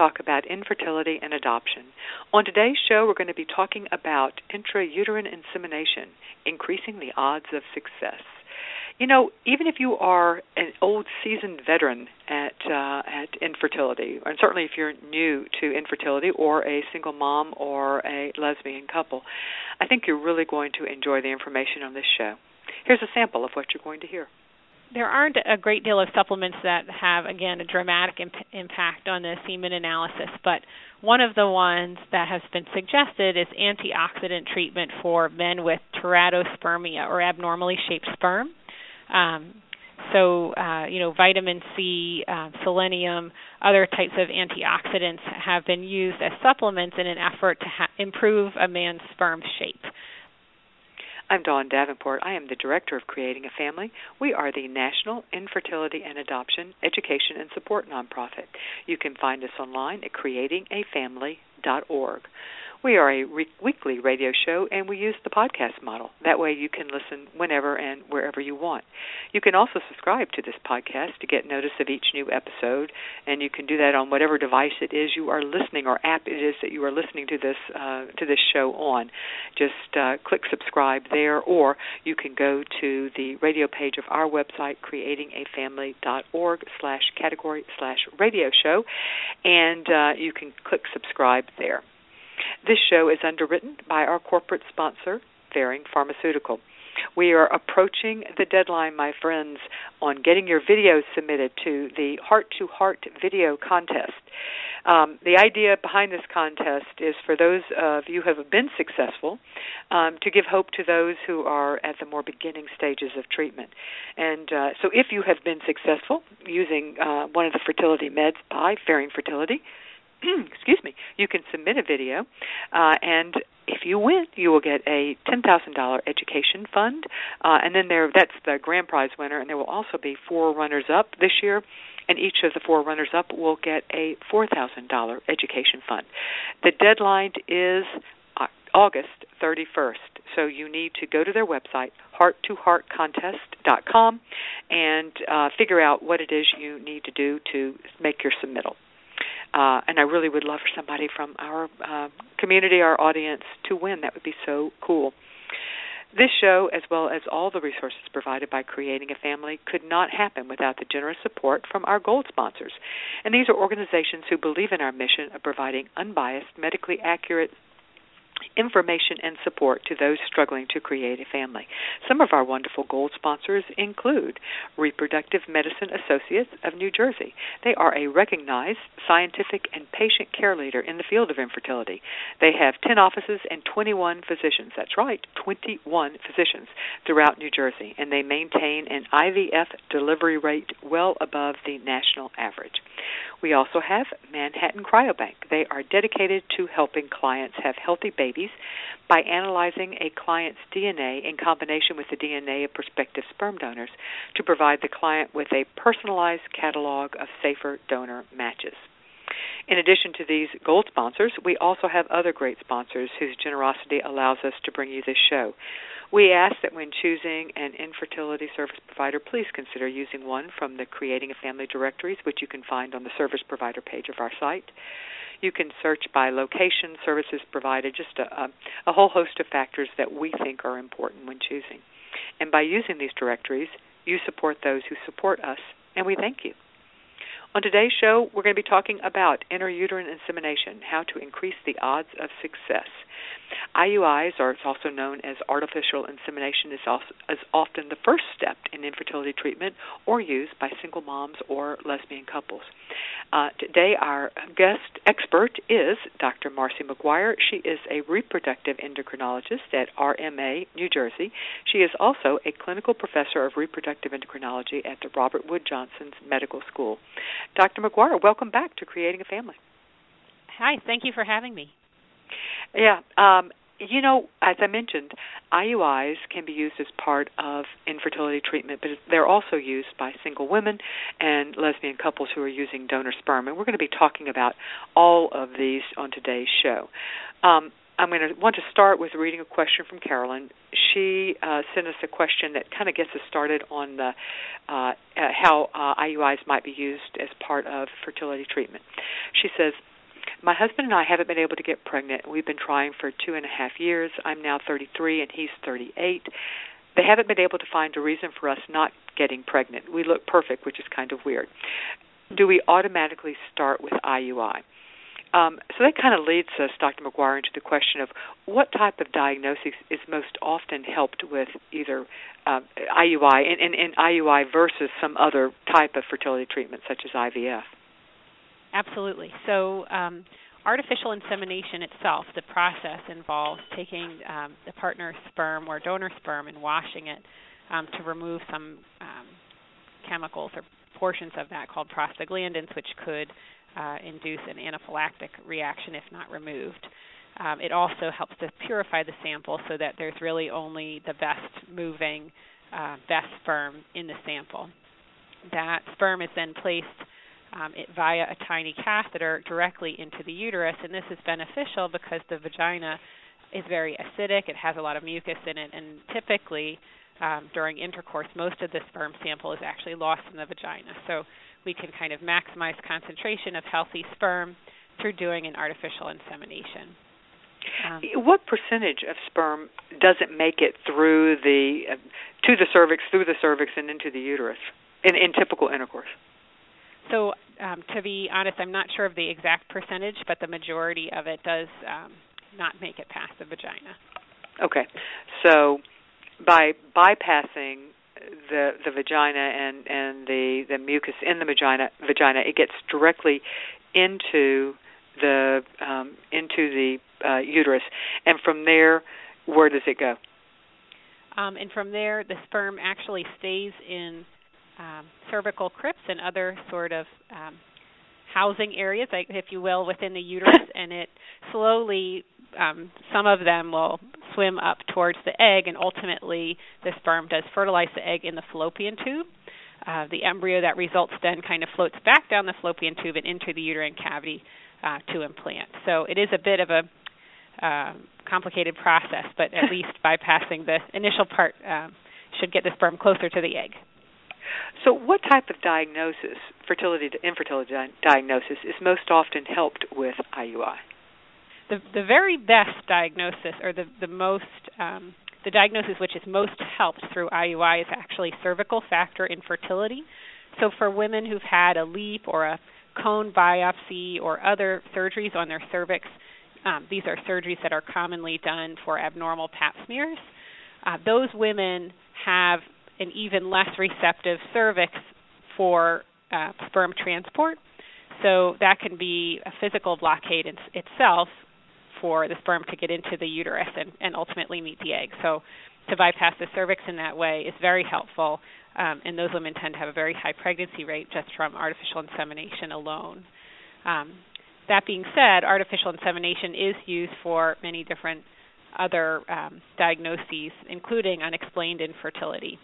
Talk about infertility and adoption. On today's show, we're going to be talking about intrauterine insemination, increasing the odds of success. You know, even if you are an old seasoned veteran at uh, at infertility, and certainly if you're new to infertility or a single mom or a lesbian couple, I think you're really going to enjoy the information on this show. Here's a sample of what you're going to hear there aren't a great deal of supplements that have again a dramatic imp- impact on the semen analysis but one of the ones that has been suggested is antioxidant treatment for men with teratospermia or abnormally shaped sperm um, so uh, you know vitamin C, uh, selenium, other types of antioxidants have been used as supplements in an effort to ha- improve a man's sperm shape. I'm Dawn Davenport. I am the Director of Creating a Family. We are the National Infertility and Adoption Education and Support Nonprofit. You can find us online at creatingafamily.org. We are a re- weekly radio show and we use the podcast model. That way you can listen whenever and wherever you want. You can also subscribe to this podcast to get notice of each new episode, and you can do that on whatever device it is you are listening or app it is that you are listening to this uh, to this show on. Just uh, click subscribe there, or you can go to the radio page of our website, creatingafamily.org slash category slash radio show, and uh, you can click subscribe there. This show is underwritten by our corporate sponsor, Ferring Pharmaceutical. We are approaching the deadline, my friends, on getting your videos submitted to the Heart to Heart video contest. Um, the idea behind this contest is for those of you who have been successful um, to give hope to those who are at the more beginning stages of treatment. And uh, so, if you have been successful using uh, one of the fertility meds by Ferring Fertility, excuse me, you can submit a video, uh, and if you win, you will get a ten thousand dollar education fund, uh, and then there that's the grand prize winner, and there will also be four runners up this year, and each of the four runners up will get a four thousand dollar education fund. The deadline is uh, August 31st. So you need to go to their website, heart2heartcontest.com, and uh, figure out what it is you need to do to make your submittal. Uh, and I really would love for somebody from our uh, community, our audience, to win. That would be so cool. This show, as well as all the resources provided by Creating a Family, could not happen without the generous support from our gold sponsors. And these are organizations who believe in our mission of providing unbiased, medically accurate information and support to those struggling to create a family. Some of our wonderful gold sponsors include Reproductive Medicine Associates of New Jersey. They are a recognized scientific and patient care leader in the field of infertility. They have 10 offices and 21 physicians. That's right, 21 physicians throughout New Jersey, and they maintain an IVF delivery rate well above the national average. We also have Manhattan Cryobank. They are dedicated to helping clients have healthy babies by analyzing a client's DNA in combination with the DNA of prospective sperm donors to provide the client with a personalized catalog of safer donor matches. In addition to these gold sponsors, we also have other great sponsors whose generosity allows us to bring you this show. We ask that when choosing an infertility service provider, please consider using one from the Creating a Family directories, which you can find on the service provider page of our site. You can search by location, services provided, just a, a, a whole host of factors that we think are important when choosing. And by using these directories, you support those who support us, and we thank you. On today's show, we're going to be talking about intrauterine insemination, how to increase the odds of success. IUIs, or it's also known as artificial insemination, is, also, is often the first step in infertility treatment or used by single moms or lesbian couples. Uh, today, our guest expert is Dr. Marcy Maguire. She is a reproductive endocrinologist at RMA, New Jersey. She is also a clinical professor of reproductive endocrinology at the Robert Wood Johnson's Medical School. Dr. Maguire, welcome back to Creating a Family. Hi, thank you for having me. Yeah, um, you know, as I mentioned, IUIs can be used as part of infertility treatment, but they're also used by single women and lesbian couples who are using donor sperm. And we're going to be talking about all of these on today's show. Um, I'm going to want to start with reading a question from Carolyn. She uh, sent us a question that kind of gets us started on the, uh, uh, how uh, IUIs might be used as part of fertility treatment. She says, my husband and I haven't been able to get pregnant. We've been trying for two and a half years. I'm now 33 and he's 38. They haven't been able to find a reason for us not getting pregnant. We look perfect, which is kind of weird. Do we automatically start with IUI? Um, so that kind of leads us, Dr. Maguire, into the question of what type of diagnosis is most often helped with either uh, IUI and, and, and IUI versus some other type of fertility treatment, such as IVF. Absolutely. So, um, artificial insemination itself, the process involves taking um, the partner's sperm or donor sperm and washing it um, to remove some um, chemicals or portions of that called prostaglandins, which could uh, induce an anaphylactic reaction if not removed. Um, it also helps to purify the sample so that there's really only the best moving, uh, best sperm in the sample. That sperm is then placed um, it, via a tiny catheter directly into the uterus, and this is beneficial because the vagina is very acidic. It has a lot of mucus in it, and typically um, during intercourse, most of the sperm sample is actually lost in the vagina. So we can kind of maximize concentration of healthy sperm through doing an artificial insemination. Um, what percentage of sperm doesn't make it through the uh, to the cervix, through the cervix, and into the uterus in, in typical intercourse? So, um, to be honest, I'm not sure of the exact percentage, but the majority of it does um, not make it past the vagina. Okay, so by bypassing the the vagina and and the the mucus in the vagina vagina, it gets directly into the um, into the uh, uterus, and from there, where does it go? Um, and from there, the sperm actually stays in um, cervical crypts and other sort of um, housing areas, like, if you will, within the uterus, and it slowly, um, some of them will swim up towards the egg, and ultimately the sperm does fertilize the egg in the fallopian tube. Uh, the embryo that results then kind of floats back down the fallopian tube and into the uterine cavity uh, to implant. So it is a bit of a uh, complicated process, but at least bypassing the initial part um, should get the sperm closer to the egg. So, what type of diagnosis, fertility to infertility diagnosis, is most often helped with IUI? The the very best diagnosis, or the the most um, the diagnosis which is most helped through IUI is actually cervical factor infertility. So, for women who've had a LEEP or a cone biopsy or other surgeries on their cervix, um, these are surgeries that are commonly done for abnormal pap smears. Uh, those women have an even less receptive cervix for uh, sperm transport. So that can be a physical blockade in, itself for the sperm to get into the uterus and, and ultimately meet the egg. So to bypass the cervix in that way is very helpful, um, and those women tend to have a very high pregnancy rate just from artificial insemination alone. Um, that being said, artificial insemination is used for many different other um, diagnoses, including unexplained infertility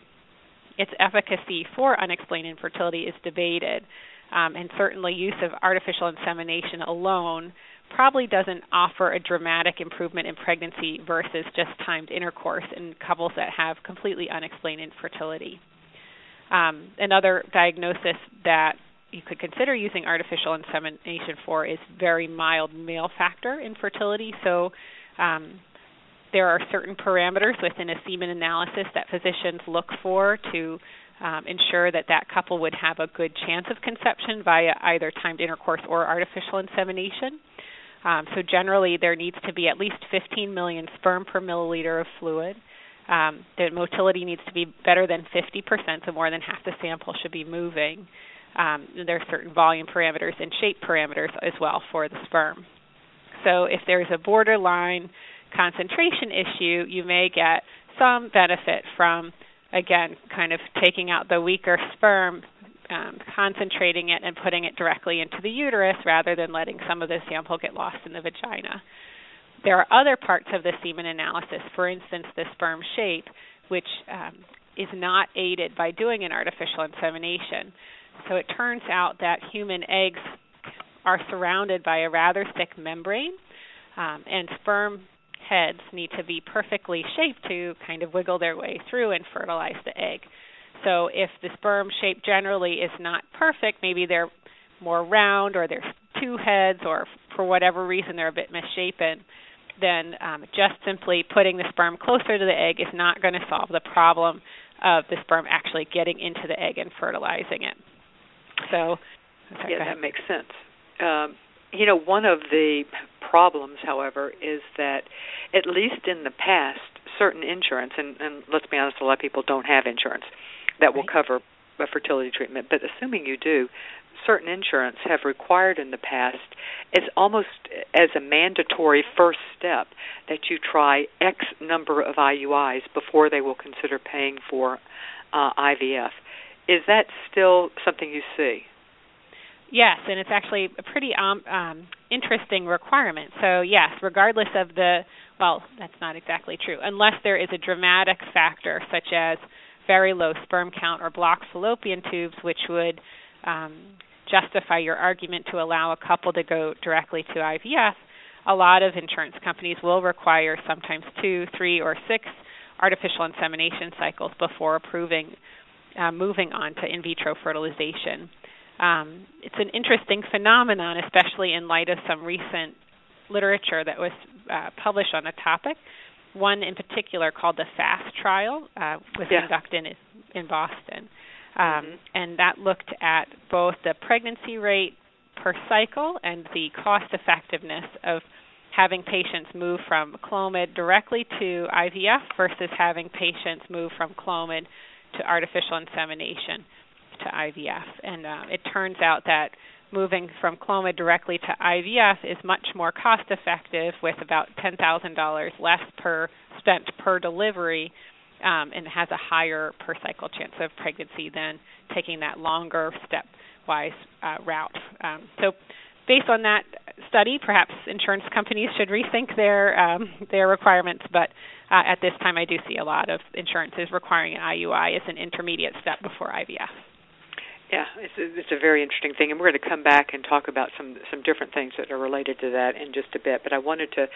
its efficacy for unexplained infertility is debated, um, and certainly use of artificial insemination alone probably doesn't offer a dramatic improvement in pregnancy versus just timed intercourse in couples that have completely unexplained infertility. Um, another diagnosis that you could consider using artificial insemination for is very mild male factor infertility. So, um, there are certain parameters within a semen analysis that physicians look for to um, ensure that that couple would have a good chance of conception via either timed intercourse or artificial insemination. Um, so generally, there needs to be at least 15 million sperm per milliliter of fluid. Um, the motility needs to be better than 50%, so more than half the sample should be moving. Um, there are certain volume parameters and shape parameters as well for the sperm. So if there's a borderline concentration issue, you may get some benefit from, again, kind of taking out the weaker sperm, um, concentrating it, and putting it directly into the uterus rather than letting some of the sample get lost in the vagina. There are other parts of the semen analysis, for instance, the sperm shape, which um, is not aided by doing an artificial insemination. So it turns out that human eggs are surrounded by a rather thick membrane, um, and sperm heads need to be perfectly shaped to kind of wiggle their way through and fertilize the egg. So if the sperm shape generally is not perfect, maybe they're more round or there's two heads or for whatever reason they're a bit misshapen, then um, just simply putting the sperm closer to the egg is not going to solve the problem of the sperm actually getting into the egg and fertilizing it. So, sorry, yeah, that makes sense. Um, you know, one of the problems, however, is that at least in the past, certain insurance, and, and let's be honest, a lot of people don't have insurance that will right. cover a fertility treatment, but assuming you do, certain insurance have required in the past as almost as a mandatory first step that you try X number of IUIs before they will consider paying for uh, IVF. Is that still something you see? Yes, and it's actually a pretty um, um, interesting requirement. So, yes, regardless of the, well, that's not exactly true, unless there is a dramatic factor such as very low sperm count or blocked fallopian tubes, which would um, justify your argument to allow a couple to go directly to IVF, a lot of insurance companies will require sometimes two, three, or six artificial insemination cycles before approving uh, moving on to in vitro fertilization. Um, it's an interesting phenomenon, especially in light of some recent literature that was uh, published on the topic. One in particular called the FAST trial uh, was yeah. conducted in, in Boston. Um, mm-hmm. And that looked at both the pregnancy rate per cycle and the cost effectiveness of having patients move from Clomid directly to IVF versus having patients move from Clomid to artificial insemination to IVF. And uh, it turns out that moving from Clomid directly to IVF is much more cost effective with about $10,000 less per spent per delivery um, and has a higher per cycle chance of pregnancy than taking that longer stepwise uh, route. Um, so based on that study, perhaps insurance companies should rethink their um, their requirements. But uh, at this time, I do see a lot of insurances requiring an IUI as an intermediate step before IVF. Yeah, it's a, it's a very interesting thing, and we're going to come back and talk about some some different things that are related to that in just a bit. But I wanted to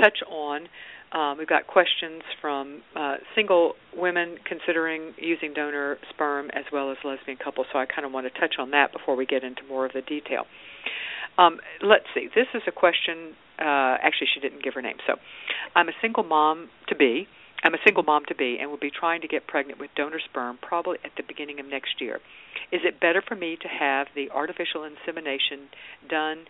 touch on. Um, we've got questions from uh, single women considering using donor sperm as well as lesbian couples. So I kind of want to touch on that before we get into more of the detail. Um, let's see. This is a question. Uh, actually, she didn't give her name. So, I'm a single mom to be. I'm a single mom to be and will be trying to get pregnant with donor sperm probably at the beginning of next year. Is it better for me to have the artificial insemination done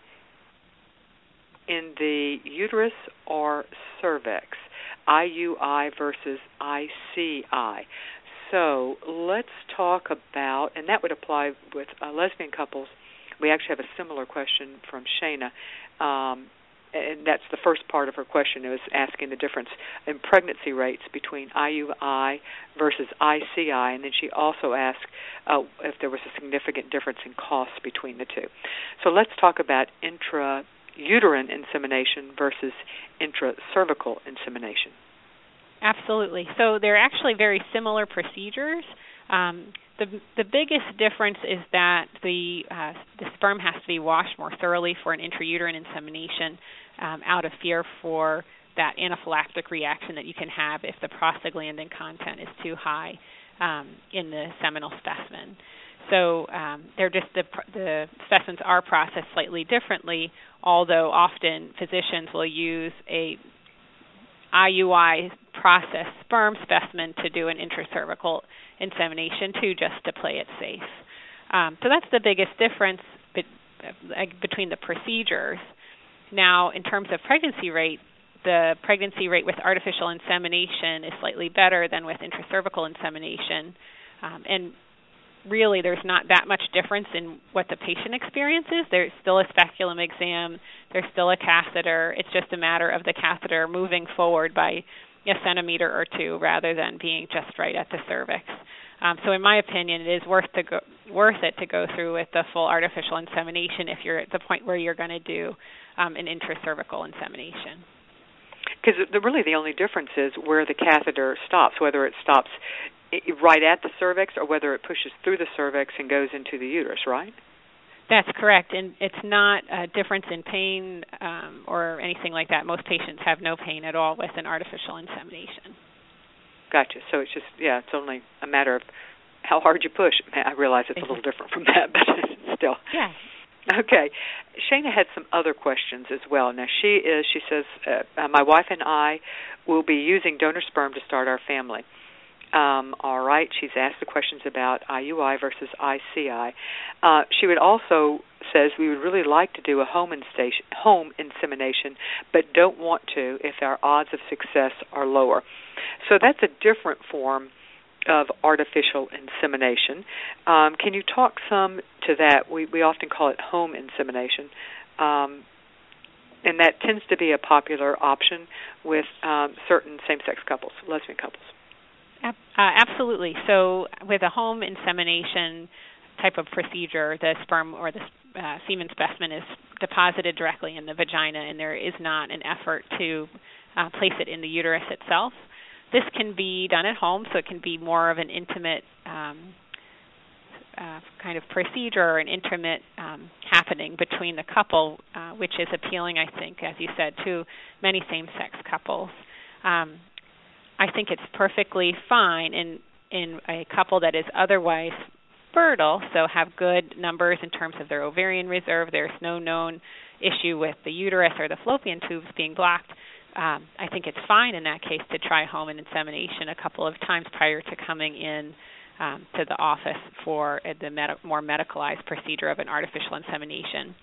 in the uterus or cervix? IUI versus ICI. So let's talk about, and that would apply with uh, lesbian couples we actually have a similar question from Shana. Um, and that's the first part of her question. It was asking the difference in pregnancy rates between IUI versus ICI, and then she also asked uh, if there was a significant difference in costs between the two. So let's talk about intrauterine insemination versus intracervical insemination. Absolutely. So they're actually very similar procedures. Um, the the biggest difference is that the uh, the sperm has to be washed more thoroughly for an intrauterine insemination, um, out of fear for that anaphylactic reaction that you can have if the prostaglandin content is too high um, in the seminal specimen. So um, they're just the the specimens are processed slightly differently, although often physicians will use a IUI processed sperm specimen to do an intracervical insemination too, just to play it safe. Um, so that's the biggest difference be- between the procedures. Now, in terms of pregnancy rate, the pregnancy rate with artificial insemination is slightly better than with intracervical insemination. Um, and really, there's not that much difference in what the patient experiences. There's still a speculum exam, there's still a catheter. It's just a matter of the catheter moving forward by a centimeter or two rather than being just right at the cervix. Um, so, in my opinion, it is worth to go, worth it to go through with the full artificial insemination if you're at the point where you're going to do um, an intracervical insemination. Because really the only difference is where the catheter stops, whether it stops right at the cervix or whether it pushes through the cervix and goes into the uterus, right? That's correct, and it's not a difference in pain um, or anything like that. Most patients have no pain at all with an artificial insemination. Gotcha. So it's just yeah, it's only a matter of how hard you push. I realize it's a little different from that, but still. Yeah. Okay. Shana had some other questions as well. Now she is she says uh, uh, my wife and I will be using donor sperm to start our family. Um, all right. She's asked the questions about IUI versus ICI. Uh, she would also says we would really like to do a home, home insemination, but don't want to if our odds of success are lower. So that's a different form of artificial insemination. Um, can you talk some to that? We we often call it home insemination. Um, and that tends to be a popular option with um, certain same-sex couples, lesbian couples. Uh, absolutely. So, with a home insemination type of procedure, the sperm or the uh, semen specimen is deposited directly in the vagina, and there is not an effort to uh, place it in the uterus itself. This can be done at home, so it can be more of an intimate um, uh, kind of procedure or an intimate um, happening between the couple, uh, which is appealing, I think, as you said, to many same-sex couples. Um, I think it's perfectly fine in in a couple that is otherwise fertile, so have good numbers in terms of their ovarian reserve. There's no known issue with the uterus or the fallopian tubes being blocked. Um, I think it's fine in that case to try home and insemination a couple of times prior to coming in um, to the office for the med- more medicalized procedure of an artificial insemination.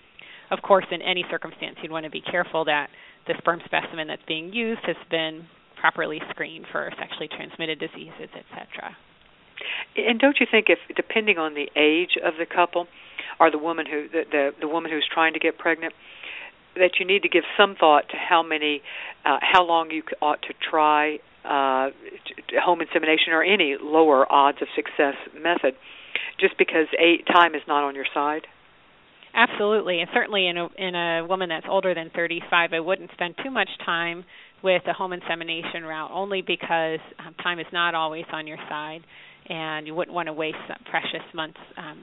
Of course, in any circumstance, you'd want to be careful that the sperm specimen that's being used has been properly screened for sexually transmitted diseases, etc. And don't you think if depending on the age of the couple or the woman who the the, the woman who's trying to get pregnant that you need to give some thought to how many uh, how long you ought to try uh, home insemination or any lower odds of success method just because a time is not on your side absolutely and certainly in a in a woman that's older than 35 I wouldn't spend too much time with a home insemination route only because um, time is not always on your side, and you wouldn't want to waste precious months um,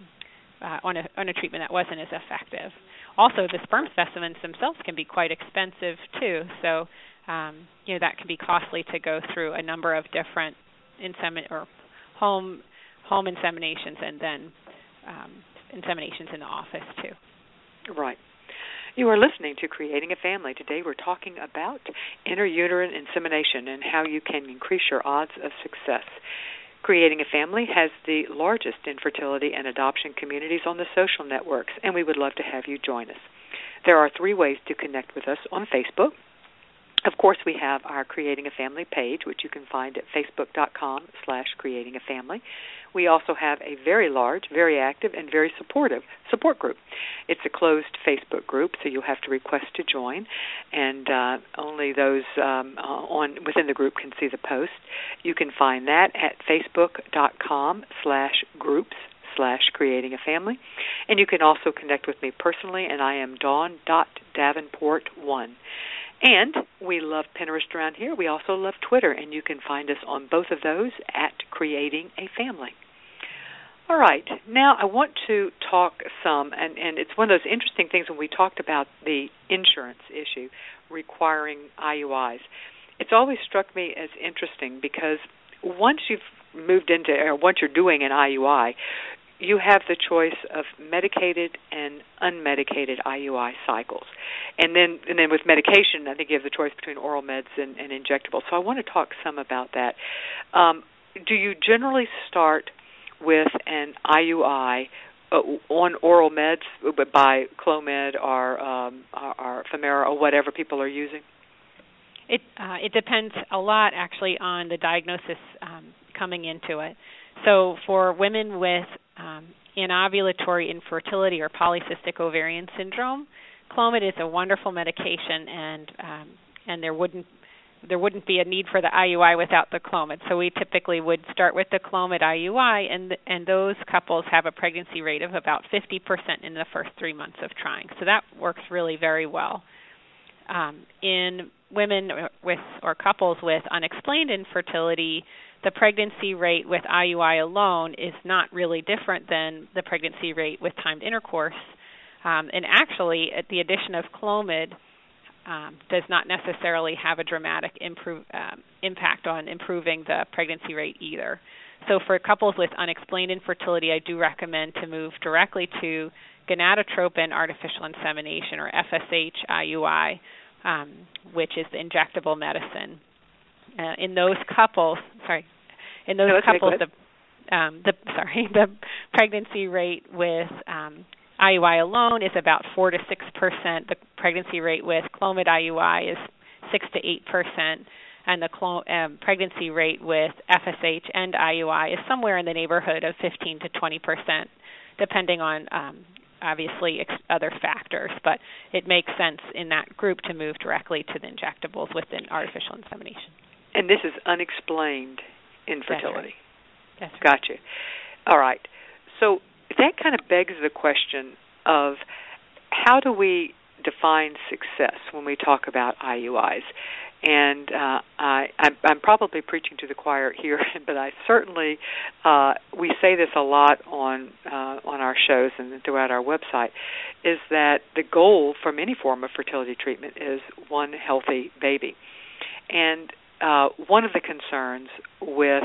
uh, on a on a treatment that wasn't as effective. Also, the sperm specimens themselves can be quite expensive too, so um, you know that can be costly to go through a number of different insemin or home home inseminations and then um, inseminations in the office too. Right. You are listening to Creating a Family. Today we're talking about intrauterine insemination and how you can increase your odds of success. Creating a Family has the largest infertility and adoption communities on the social networks, and we would love to have you join us. There are three ways to connect with us on Facebook. Of course, we have our Creating a Family page, which you can find at facebook.com slash creating a family. We also have a very large, very active, and very supportive support group. It's a closed Facebook group, so you'll have to request to join, and uh, only those um, uh, on within the group can see the post. You can find that at facebook.com slash groups slash creating a family. And you can also connect with me personally, and I am dawn.davenport1. And we love Pinterest around here. We also love Twitter, and you can find us on both of those at Creating a Family. All right, now I want to talk some, and, and it's one of those interesting things when we talked about the insurance issue requiring IUIs. It's always struck me as interesting because once you've moved into, or once you're doing an IUI, you have the choice of medicated and unmedicated IUI cycles. And then and then with medication, I think you have the choice between oral meds and, and injectables. So I want to talk some about that. Um, do you generally start with an IUI uh, on oral meds by Clomid or um, or, or Femara or whatever people are using? It uh, it depends a lot actually on the diagnosis um, coming into it. So for women with um, anovulatory infertility or polycystic ovarian syndrome, Clomid is a wonderful medication, and um, and there wouldn't there wouldn't be a need for the IUI without the Clomid. So we typically would start with the Clomid IUI, and and those couples have a pregnancy rate of about 50% in the first three months of trying. So that works really very well. Um, in women with or couples with unexplained infertility, the pregnancy rate with IUI alone is not really different than the pregnancy rate with timed intercourse. Um, and actually, the addition of Clomid, um, does not necessarily have a dramatic improve, um, impact on improving the pregnancy rate either. So for couples with unexplained infertility, I do recommend to move directly to gonadotropin artificial insemination or FSH IUI, um, which is the injectable medicine. Uh, in those couples, sorry, in those no, couples, the, um, the sorry, the pregnancy rate with um, IUI alone is about 4 to 6%. The pregnancy rate with Clomid IUI is 6 to 8%, and the clo- um, pregnancy rate with FSH and IUI is somewhere in the neighborhood of 15 to 20%, depending on um, obviously ex- other factors. But it makes sense in that group to move directly to the injectables within artificial insemination. And this is unexplained infertility. That's right. That's right. Gotcha. All right. So that kind of begs the question of how do we define success when we talk about IUIs? And uh, I, I'm, I'm probably preaching to the choir here, but I certainly uh, we say this a lot on uh, on our shows and throughout our website, is that the goal from any form of fertility treatment is one healthy baby, and uh, one of the concerns with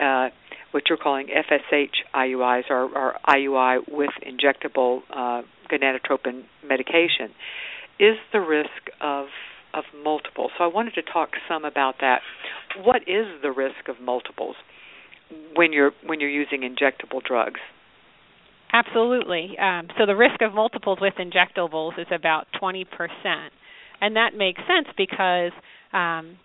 uh, what you're calling FSH IUIs or, or IUI with injectable uh, gonadotropin medication is the risk of of multiples. So I wanted to talk some about that. What is the risk of multiples when you're when you're using injectable drugs? Absolutely. Um, so the risk of multiples with injectables is about 20%, and that makes sense because um,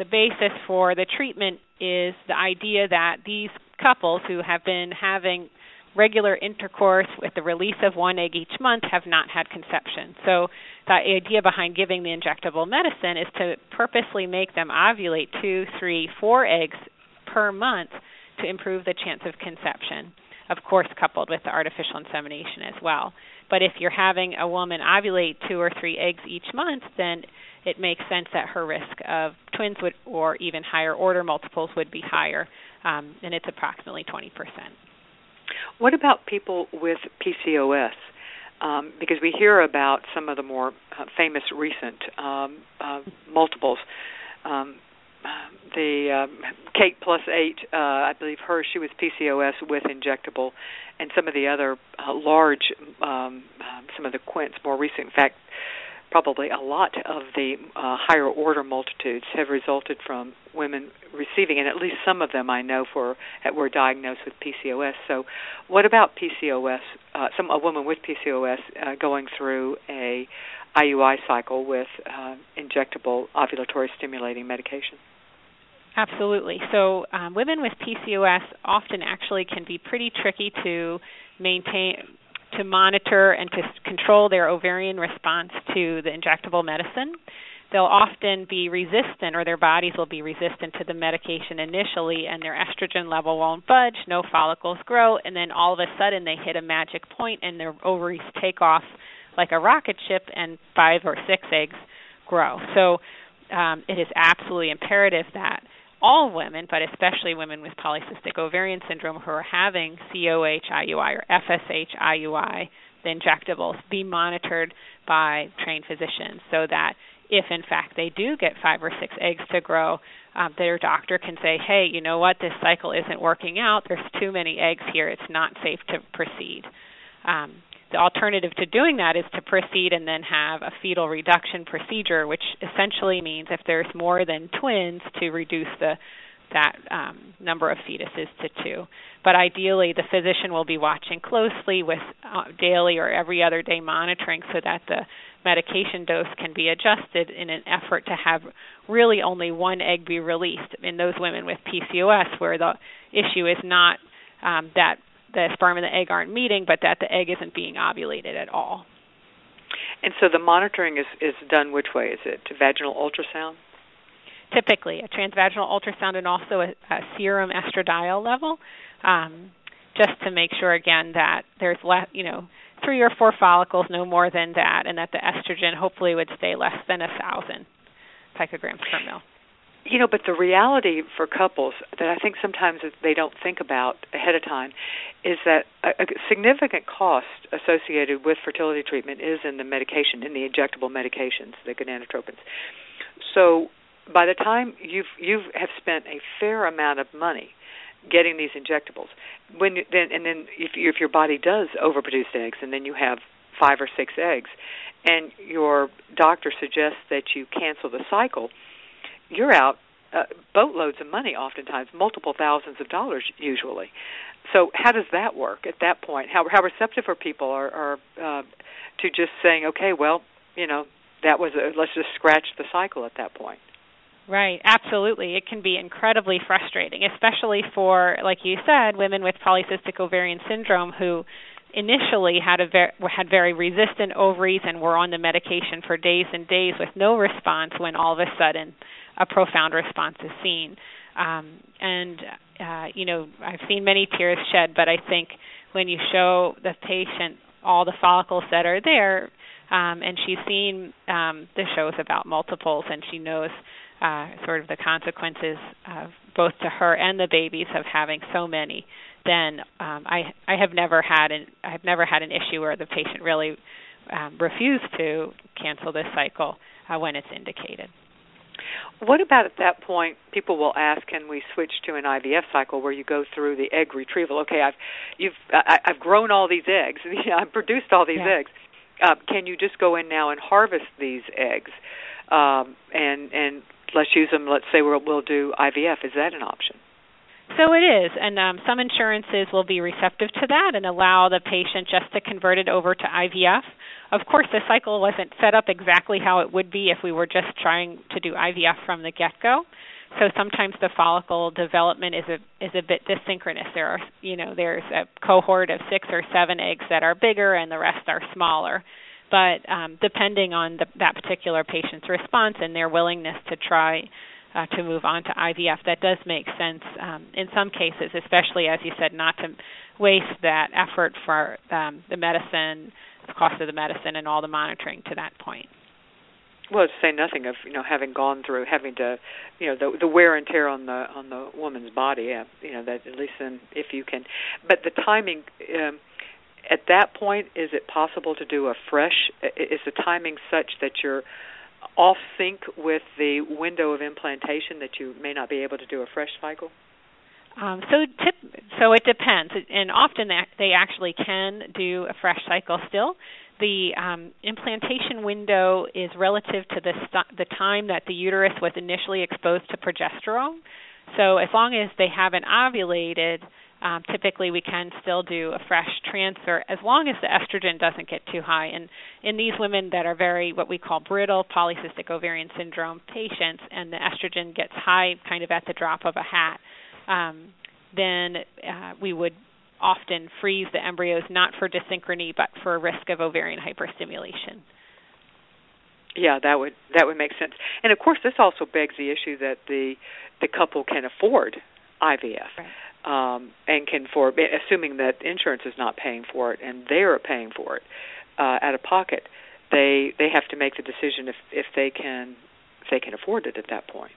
the basis for the treatment is the idea that these couples who have been having regular intercourse with the release of one egg each month have not had conception. So the idea behind giving the injectable medicine is to purposely make them ovulate two, three, four eggs per month to improve the chance of conception. Of course, coupled with the artificial insemination as well. But if you're having a woman ovulate two or three eggs each month, then it makes sense that her risk of twins would or even higher order multiples would be higher, um, and it's approximately 20%. What about people with PCOS? Um, because we hear about some of the more uh, famous recent um, uh, multiples. Um, the um, Kate plus eight, uh, I believe her, she was PCOS with injectable, and some of the other uh, large, um, some of the Quints more recent. In fact, probably a lot of the uh, higher order multitudes have resulted from women receiving, and at least some of them I know for were diagnosed with PCOS. So, what about PCOS? Uh, some a woman with PCOS uh, going through a IUI cycle with uh, injectable ovulatory stimulating medication. Absolutely. So, um, women with PCOS often actually can be pretty tricky to maintain to monitor and to control their ovarian response to the injectable medicine. They'll often be resistant, or their bodies will be resistant to the medication initially, and their estrogen level won't budge, no follicles grow, and then all of a sudden they hit a magic point and their ovaries take off like a rocket ship, and five or six eggs grow. So um, it is absolutely imperative that all women, but especially women with polycystic ovarian syndrome who are having COH IUI or FSH IUI, the injectables, be monitored by trained physicians so that if in fact they do get five or six eggs to grow, um, their doctor can say, hey, you know what, this cycle isn't working out. There's too many eggs here. It's not safe to proceed. Um, the alternative to doing that is to proceed and then have a fetal reduction procedure, which essentially means if there's more than twins, to reduce the that um, number of fetuses to two. But ideally, the physician will be watching closely with uh, daily or every other day monitoring so that the medication dose can be adjusted in an effort to have really only one egg be released in those women with PCOS, where the issue is not um, that the sperm and the egg aren't meeting, but that the egg isn't being ovulated at all. And so the monitoring is is done which way? Is it vaginal ultrasound? Typically, a transvaginal ultrasound and also a, a serum estradiol level, um, just to make sure again that there's less, you know, three or four follicles, no more than that, and that the estrogen hopefully would stay less than a thousand picograms per mil. You know, but the reality for couples that I think sometimes they don't think about ahead of time is that a, a significant cost associated with fertility treatment is in the medication, in the injectable medications, the gonadotropins. So by the time you've you have have spent a fair amount of money getting these injectables, when then and then if, if your body does overproduce eggs, and then you have five or six eggs, and your doctor suggests that you cancel the cycle you're out uh, boatloads of money oftentimes multiple thousands of dollars usually. So how does that work at that point? How how receptive are people are, are uh, to just saying okay well you know that was a, let's just scratch the cycle at that point. Right, absolutely. It can be incredibly frustrating, especially for, like you said, women with polycystic ovarian syndrome who initially had a ver- had very resistant ovaries and were on the medication for days and days with no response when all of a sudden a profound response is seen. Um, and uh, you know, I've seen many tears shed, but I think when you show the patient all the follicles that are there, um, and she's seen um, the shows about multiples, and she knows uh, sort of the consequences of both to her and the babies of having so many, then um, I I have never had an I have never had an issue where the patient really um, refused to cancel this cycle uh, when it's indicated. What about at that point? People will ask, "Can we switch to an IVF cycle where you go through the egg retrieval?" Okay, I've you've I, I've grown all these eggs. I've produced all these yeah. eggs. Uh, can you just go in now and harvest these eggs, um, and and let's use them? Let's say we'll, we'll do IVF. Is that an option? So it is, and um, some insurances will be receptive to that and allow the patient just to convert it over to IVF. Of course, the cycle wasn't set up exactly how it would be if we were just trying to do IVF from the get-go. So sometimes the follicle development is a is a bit desynchronous. There are you know there's a cohort of six or seven eggs that are bigger and the rest are smaller. But um, depending on the, that particular patient's response and their willingness to try uh, to move on to IVF, that does make sense um, in some cases, especially as you said, not to waste that effort for um, the medicine, the cost of the medicine, and all the monitoring to that point. Well, to say nothing of you know having gone through having to, you know, the the wear and tear on the on the woman's body. Yeah, you know that at least then if you can, but the timing. Um, at that point, is it possible to do a fresh? Is the timing such that you're off sync with the window of implantation that you may not be able to do a fresh cycle? Um, so, tip, so it depends, and often they actually can do a fresh cycle still. The um, implantation window is relative to the st- the time that the uterus was initially exposed to progesterone. So, as long as they haven't ovulated, um, typically we can still do a fresh transfer as long as the estrogen doesn't get too high. And in these women that are very what we call brittle polycystic ovarian syndrome patients, and the estrogen gets high kind of at the drop of a hat, um, then uh, we would often freeze the embryos not for dyssynchrony but for a risk of ovarian hyperstimulation. Yeah, that would that would make sense. And of course, this also begs the issue that the the couple can afford IVF. Right um, and can for assuming that insurance is not paying for it and they're paying for it uh, out of pocket, they they have to make the decision if if they can if they can afford it at that point.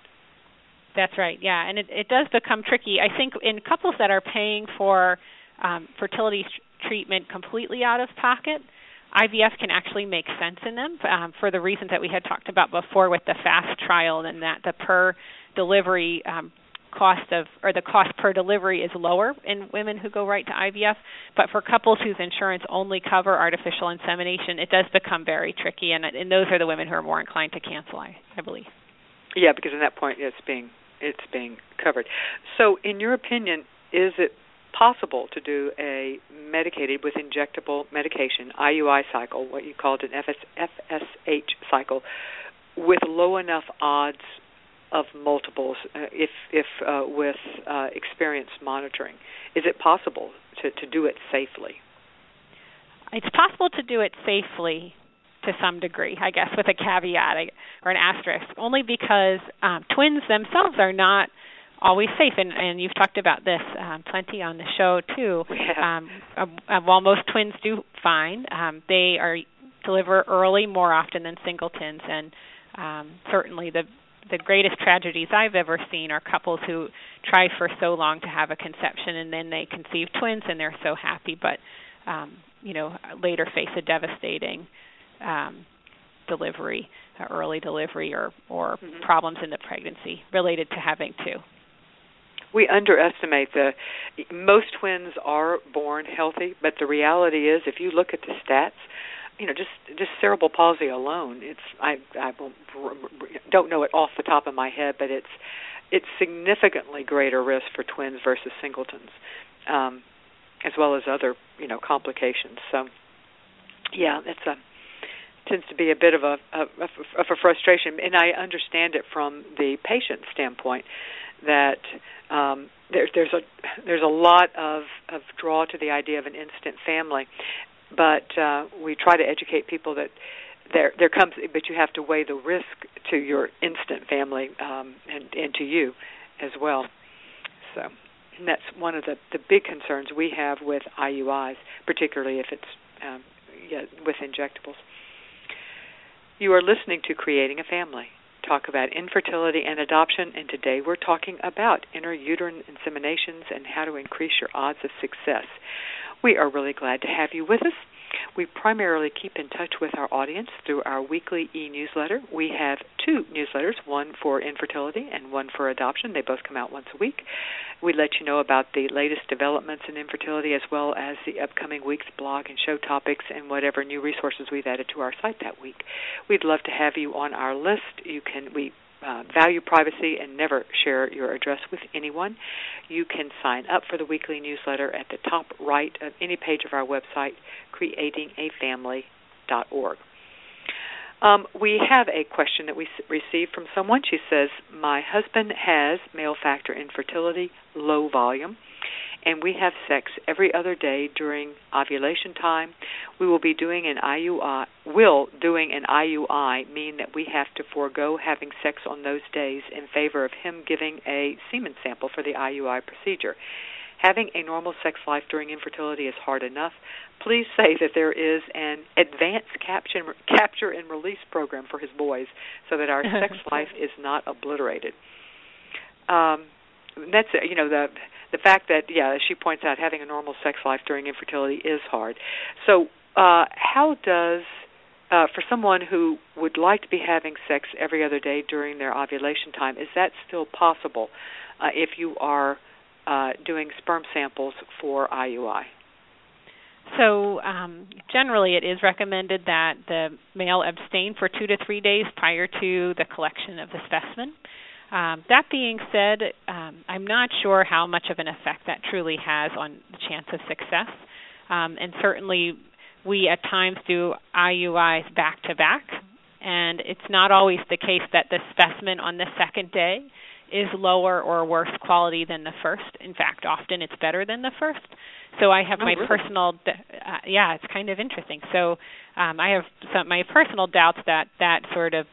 That's right. Yeah, and it it does become tricky. I think in couples that are paying for um, fertility treatment completely out of pocket, IVF can actually make sense in them um, for the reasons that we had talked about before with the FAST trial and that the per delivery um, cost of or the cost per delivery is lower in women who go right to IVF, but for couples whose insurance only cover artificial insemination, it does become very tricky, and and those are the women who are more inclined to cancel, I, I believe. Yeah, because at that point it's being it's being covered. So, in your opinion, is it possible to do a medicated with injectable medication IUI cycle, what you called an FS, FSH cycle, with low enough odds of multiples uh, if if uh, with uh, experience monitoring. Is it possible to, to do it safely? It's possible to do it safely to some degree, I guess, with a caveat or an asterisk, only because um, twins themselves are not always safe, and, and you've talked about this um, plenty on the show too. Yeah. Um, uh, while most twins do fine, um, they are deliver early more often than singletons, and um, certainly the the greatest tragedies I've ever seen are couples who try for so long to have a conception and then they conceive twins and they're so happy, but um, you know later face a devastating um, delivery, uh, early delivery, or or mm-hmm. problems in the pregnancy related to having two. We underestimate the most twins are born healthy, but the reality is, if you look at the stats, you know, just just cerebral palsy alone, it's I I don't know it off the top of my head, but it's it's significantly greater risk for twins versus singletons, um, as well as other you know complications. So, yeah, it's a tends to be a bit of a, a of a frustration, and I understand it from the patient standpoint that um, there's there's a there's a lot of of draw to the idea of an instant family, but uh, we try to educate people that there there comes but you have to weigh the risk to your instant family um, and and to you as well. So and that's one of the the big concerns we have with IUIs, particularly if it's um, yeah, with injectables. You are listening to Creating a Family. Talk about infertility and adoption, and today we're talking about intrauterine inseminations and how to increase your odds of success. We are really glad to have you with us. We primarily keep in touch with our audience through our weekly e newsletter. We have two newsletters, one for infertility and one for adoption. They both come out once a week. We let you know about the latest developments in infertility as well as the upcoming week's blog and show topics and whatever new resources we've added to our site that week. We'd love to have you on our list. You can we uh, value privacy and never share your address with anyone. You can sign up for the weekly newsletter at the top right of any page of our website, creatingafamily.org. Um, we have a question that we received from someone. She says, My husband has male factor infertility, low volume and we have sex every other day during ovulation time. We will be doing an IUI. Will doing an IUI mean that we have to forego having sex on those days in favor of him giving a semen sample for the IUI procedure? Having a normal sex life during infertility is hard enough. Please say that there is an advanced capture, capture and release program for his boys so that our sex life is not obliterated. Um, that's you know the the fact that yeah, as she points out, having a normal sex life during infertility is hard. So, uh, how does uh, for someone who would like to be having sex every other day during their ovulation time, is that still possible uh, if you are uh, doing sperm samples for IUI? So, um, generally, it is recommended that the male abstain for two to three days prior to the collection of the specimen. Um, that being said, um, I'm not sure how much of an effect that truly has on the chance of success. Um, and certainly, we at times do IUIs back to back, and it's not always the case that the specimen on the second day is lower or worse quality than the first. In fact, often it's better than the first. So I have oh, my really? personal, uh, yeah, it's kind of interesting. So um, I have some my personal doubts that that sort of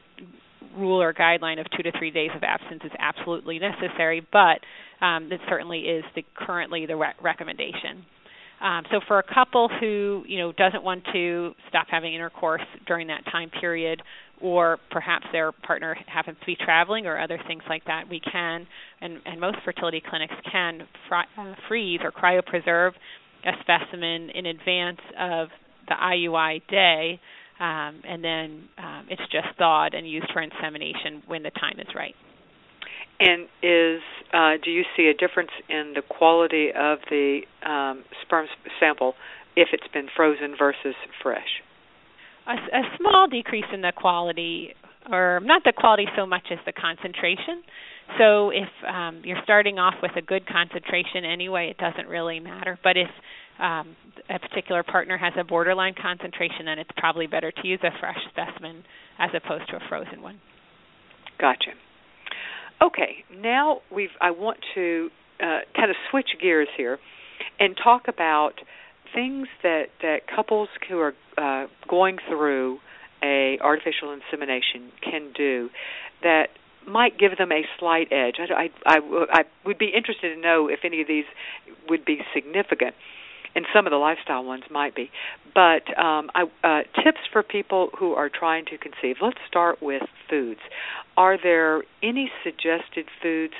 rule or guideline of two to three days of absence is absolutely necessary, but um, it certainly is the currently the re- recommendation. Um, so for a couple who you know doesn't want to stop having intercourse during that time period, or perhaps their partner happens to be traveling or other things like that, we can and, and most fertility clinics can uh, freeze or cryopreserve a specimen in advance of the IUI day um, and then um, it's just thawed and used for insemination when the time is right. And is uh, do you see a difference in the quality of the um, sperm sample if it's been frozen versus fresh? A, a small decrease in the quality or not the quality so much as the concentration. So if um, you're starting off with a good concentration anyway, it doesn't really matter. But if um, a particular partner has a borderline concentration, then it's probably better to use a fresh specimen as opposed to a frozen one. Gotcha. Okay, now we've. I want to uh, kind of switch gears here and talk about things that that couples who are uh, going through a artificial insemination can do that might give them a slight edge. I, I, I, I would be interested to know if any of these would be significant and some of the lifestyle ones might be. But um, I, uh, tips for people who are trying to conceive. Let's start with foods. Are there any suggested foods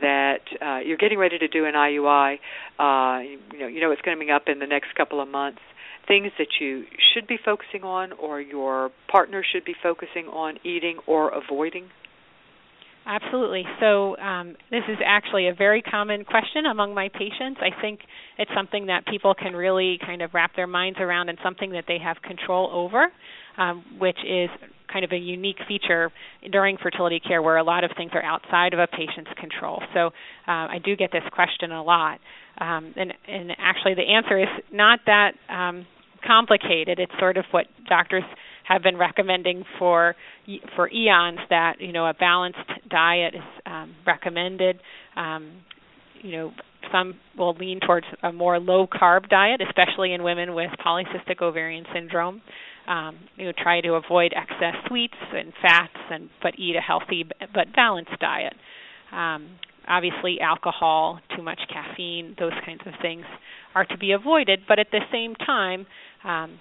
that uh, you're getting ready to do an IUI? Uh, you know, you know it's coming up in the next couple of months. Things that you should be focusing on, or your partner should be focusing on eating or avoiding. Absolutely. So, um, this is actually a very common question among my patients. I think it's something that people can really kind of wrap their minds around and something that they have control over, um, which is kind of a unique feature during fertility care where a lot of things are outside of a patient's control. So, uh, I do get this question a lot. Um, and, and actually, the answer is not that um, complicated. It's sort of what doctors have been recommending for for eons that you know a balanced diet is um, recommended. Um, you know, some will lean towards a more low carb diet, especially in women with polycystic ovarian syndrome. Um, you know, try to avoid excess sweets and fats, and but eat a healthy but balanced diet. Um, obviously, alcohol, too much caffeine, those kinds of things are to be avoided. But at the same time, um,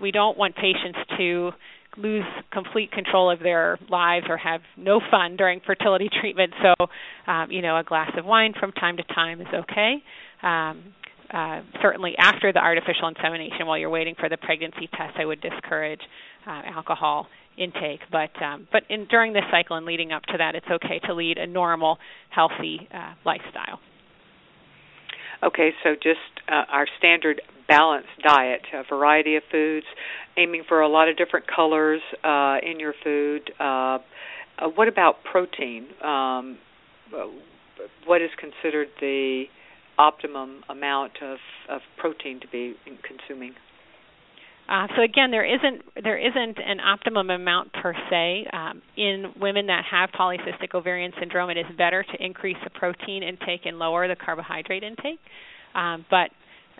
we don't want patients to lose complete control of their lives or have no fun during fertility treatment. So, um, you know, a glass of wine from time to time is okay. Um, uh, certainly, after the artificial insemination, while you're waiting for the pregnancy test, I would discourage uh, alcohol intake. But um, but in, during this cycle and leading up to that, it's okay to lead a normal, healthy uh, lifestyle. Okay, so just uh, our standard balanced diet, a variety of foods, aiming for a lot of different colors uh, in your food. Uh, uh, what about protein? Um, what is considered the optimum amount of, of protein to be consuming? Uh, so again, there isn't there isn't an optimum amount per se. Um, in women that have polycystic ovarian syndrome, it is better to increase the protein intake and lower the carbohydrate intake. Um, but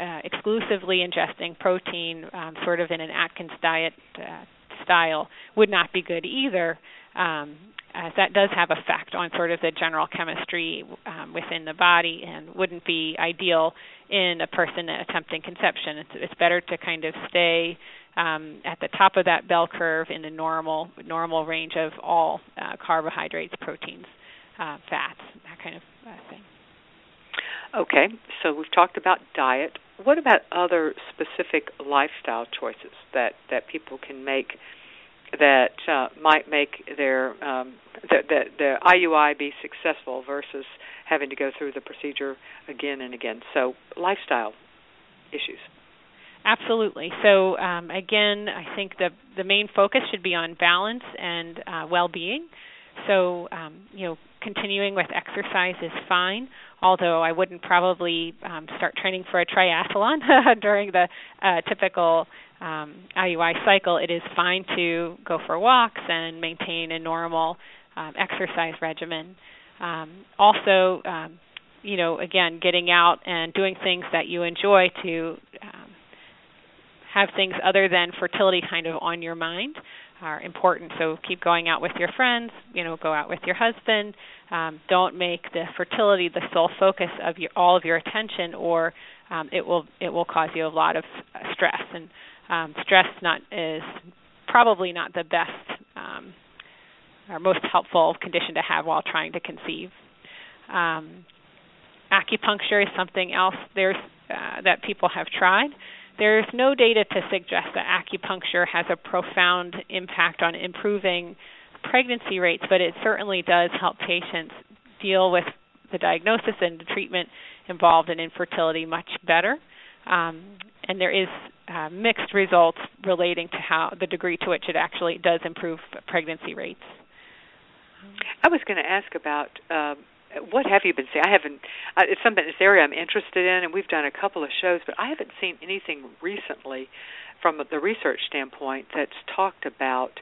uh, exclusively ingesting protein, um, sort of in an Atkins diet uh, style, would not be good either. Um, as that does have effect on sort of the general chemistry um, within the body and wouldn't be ideal in a person attempting conception. It's, it's better to kind of stay um, at the top of that bell curve in the normal normal range of all uh, carbohydrates, proteins, uh, fats, that kind of uh, thing. Okay, so we've talked about diet. What about other specific lifestyle choices that that people can make that uh, might make their um, the, the the IUI be successful versus having to go through the procedure again and again? So lifestyle issues. Absolutely. So um, again, I think the the main focus should be on balance and uh, well-being. So um, you know, continuing with exercise is fine although I wouldn't probably um, start training for a triathlon during the uh, typical um, IUI cycle. It is fine to go for walks and maintain a normal um, exercise regimen. Um, also, um, you know, again, getting out and doing things that you enjoy to um, have things other than fertility kind of on your mind are important. So keep going out with your friends. You know, go out with your husband. Um, don't make the fertility the sole focus of your, all of your attention, or um, it will it will cause you a lot of stress. And um, stress not is probably not the best um, or most helpful condition to have while trying to conceive. Um, acupuncture is something else there's uh, that people have tried. There's no data to suggest that acupuncture has a profound impact on improving pregnancy rates, but it certainly does help patients deal with the diagnosis and the treatment involved in infertility much better. Um, and there is uh, mixed results relating to how the degree to which it actually does improve pregnancy rates. I was going to ask about um, what have you been seeing? I haven't. Uh, it's something this area I'm interested in, and we've done a couple of shows, but I haven't seen anything recently from the research standpoint that's talked about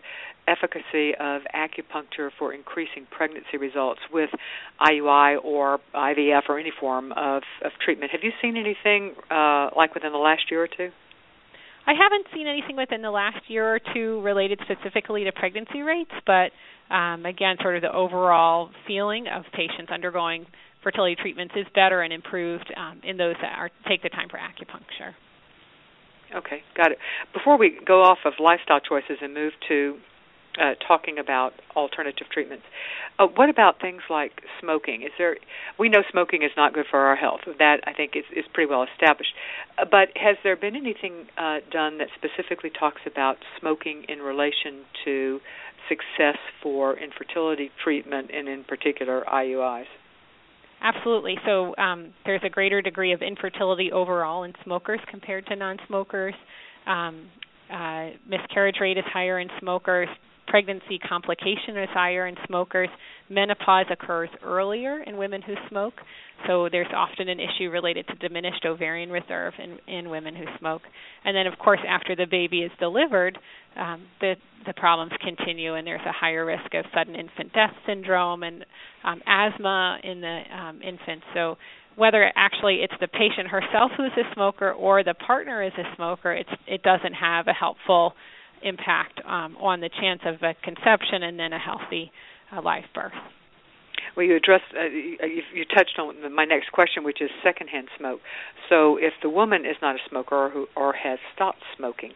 efficacy of acupuncture for increasing pregnancy results with IUI or IVF or any form of, of treatment. Have you seen anything uh, like within the last year or two? I haven't seen anything within the last year or two related specifically to pregnancy rates, but um, again, sort of the overall feeling of patients undergoing fertility treatments is better and improved um, in those that are take the time for acupuncture. Okay, got it. Before we go off of lifestyle choices and move to uh, talking about alternative treatments, uh, what about things like smoking? Is there? We know smoking is not good for our health. That I think is is pretty well established. Uh, but has there been anything uh, done that specifically talks about smoking in relation to success for infertility treatment and in particular IUIs? Absolutely. So um, there's a greater degree of infertility overall in smokers compared to non-smokers. Um, uh, miscarriage rate is higher in smokers pregnancy complication higher in smokers. Menopause occurs earlier in women who smoke, so there's often an issue related to diminished ovarian reserve in, in women who smoke. And then, of course, after the baby is delivered, um, the the problems continue, and there's a higher risk of sudden infant death syndrome and um, asthma in the um, infant. So whether actually it's the patient herself who's a smoker or the partner is a smoker, it's it doesn't have a helpful impact um, on the chance of a conception and then a healthy uh, live birth. Well, you addressed, uh, you, you touched on my next question, which is secondhand smoke. So, if the woman is not a smoker or, who, or has stopped smoking,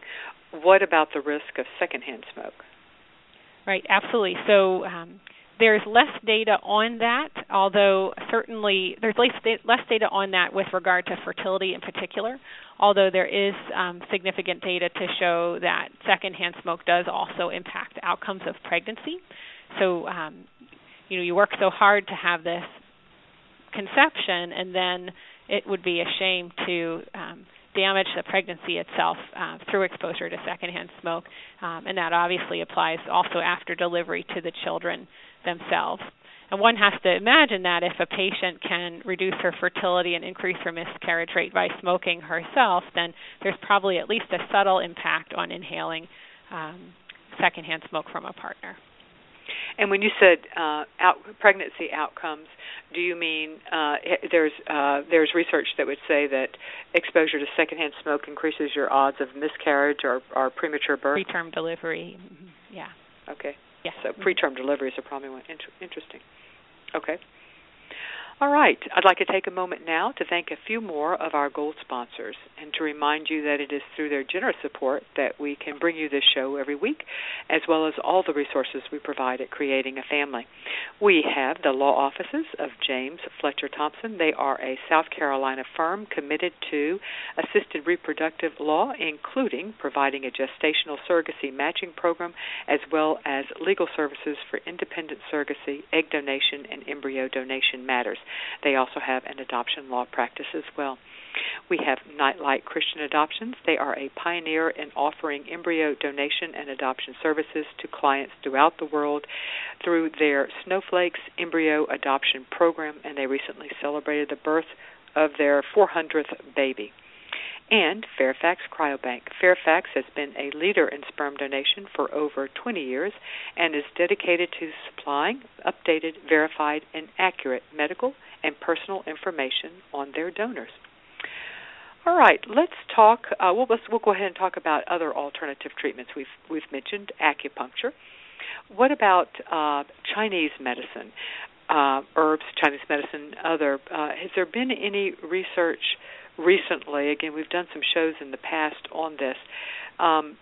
what about the risk of secondhand smoke? Right, absolutely. So, um, there's less data on that, although certainly there's less, data on that with regard to fertility in particular, although there is um, significant data to show that secondhand smoke does also impact outcomes of pregnancy. So, um, you know, you work so hard to have this conception, and then it would be a shame to um, damage the pregnancy itself uh, through exposure to secondhand smoke, um, and that obviously applies also after delivery to the children themselves. And one has to imagine that if a patient can reduce her fertility and increase her miscarriage rate by smoking herself, then there's probably at least a subtle impact on inhaling um, secondhand smoke from a partner. And when you said uh, out, pregnancy outcomes, do you mean uh, there's uh, there's research that would say that exposure to secondhand smoke increases your odds of miscarriage or, or premature birth? Preterm delivery, mm-hmm. yeah. Okay. Yeah. So mm-hmm. preterm deliveries are probably interesting. Okay. All right. I'd like to take a moment now to thank a few more of our gold sponsors and to remind you that it is through their generous support that we can bring you this show every week, as well as all the resources we provide at Creating a Family. We have the law offices of James Fletcher Thompson. They are a South Carolina firm committed to assisted reproductive law, including providing a gestational surrogacy matching program, as well as legal services for independent surrogacy, egg donation, and embryo donation matters. They also have an adoption law practice as well. We have Nightlight Christian Adoptions. They are a pioneer in offering embryo donation and adoption services to clients throughout the world through their Snowflakes Embryo Adoption Program, and they recently celebrated the birth of their 400th baby and Fairfax Cryobank. Fairfax has been a leader in sperm donation for over 20 years and is dedicated to supplying updated, verified, and accurate medical and personal information on their donors. All right, let's talk. Uh, we'll, let's, we'll go ahead and talk about other alternative treatments. We've we've mentioned acupuncture. What about uh, Chinese medicine, uh, herbs, Chinese medicine, other? Uh, has there been any research recently. Again, we've done some shows in the past on this. Um,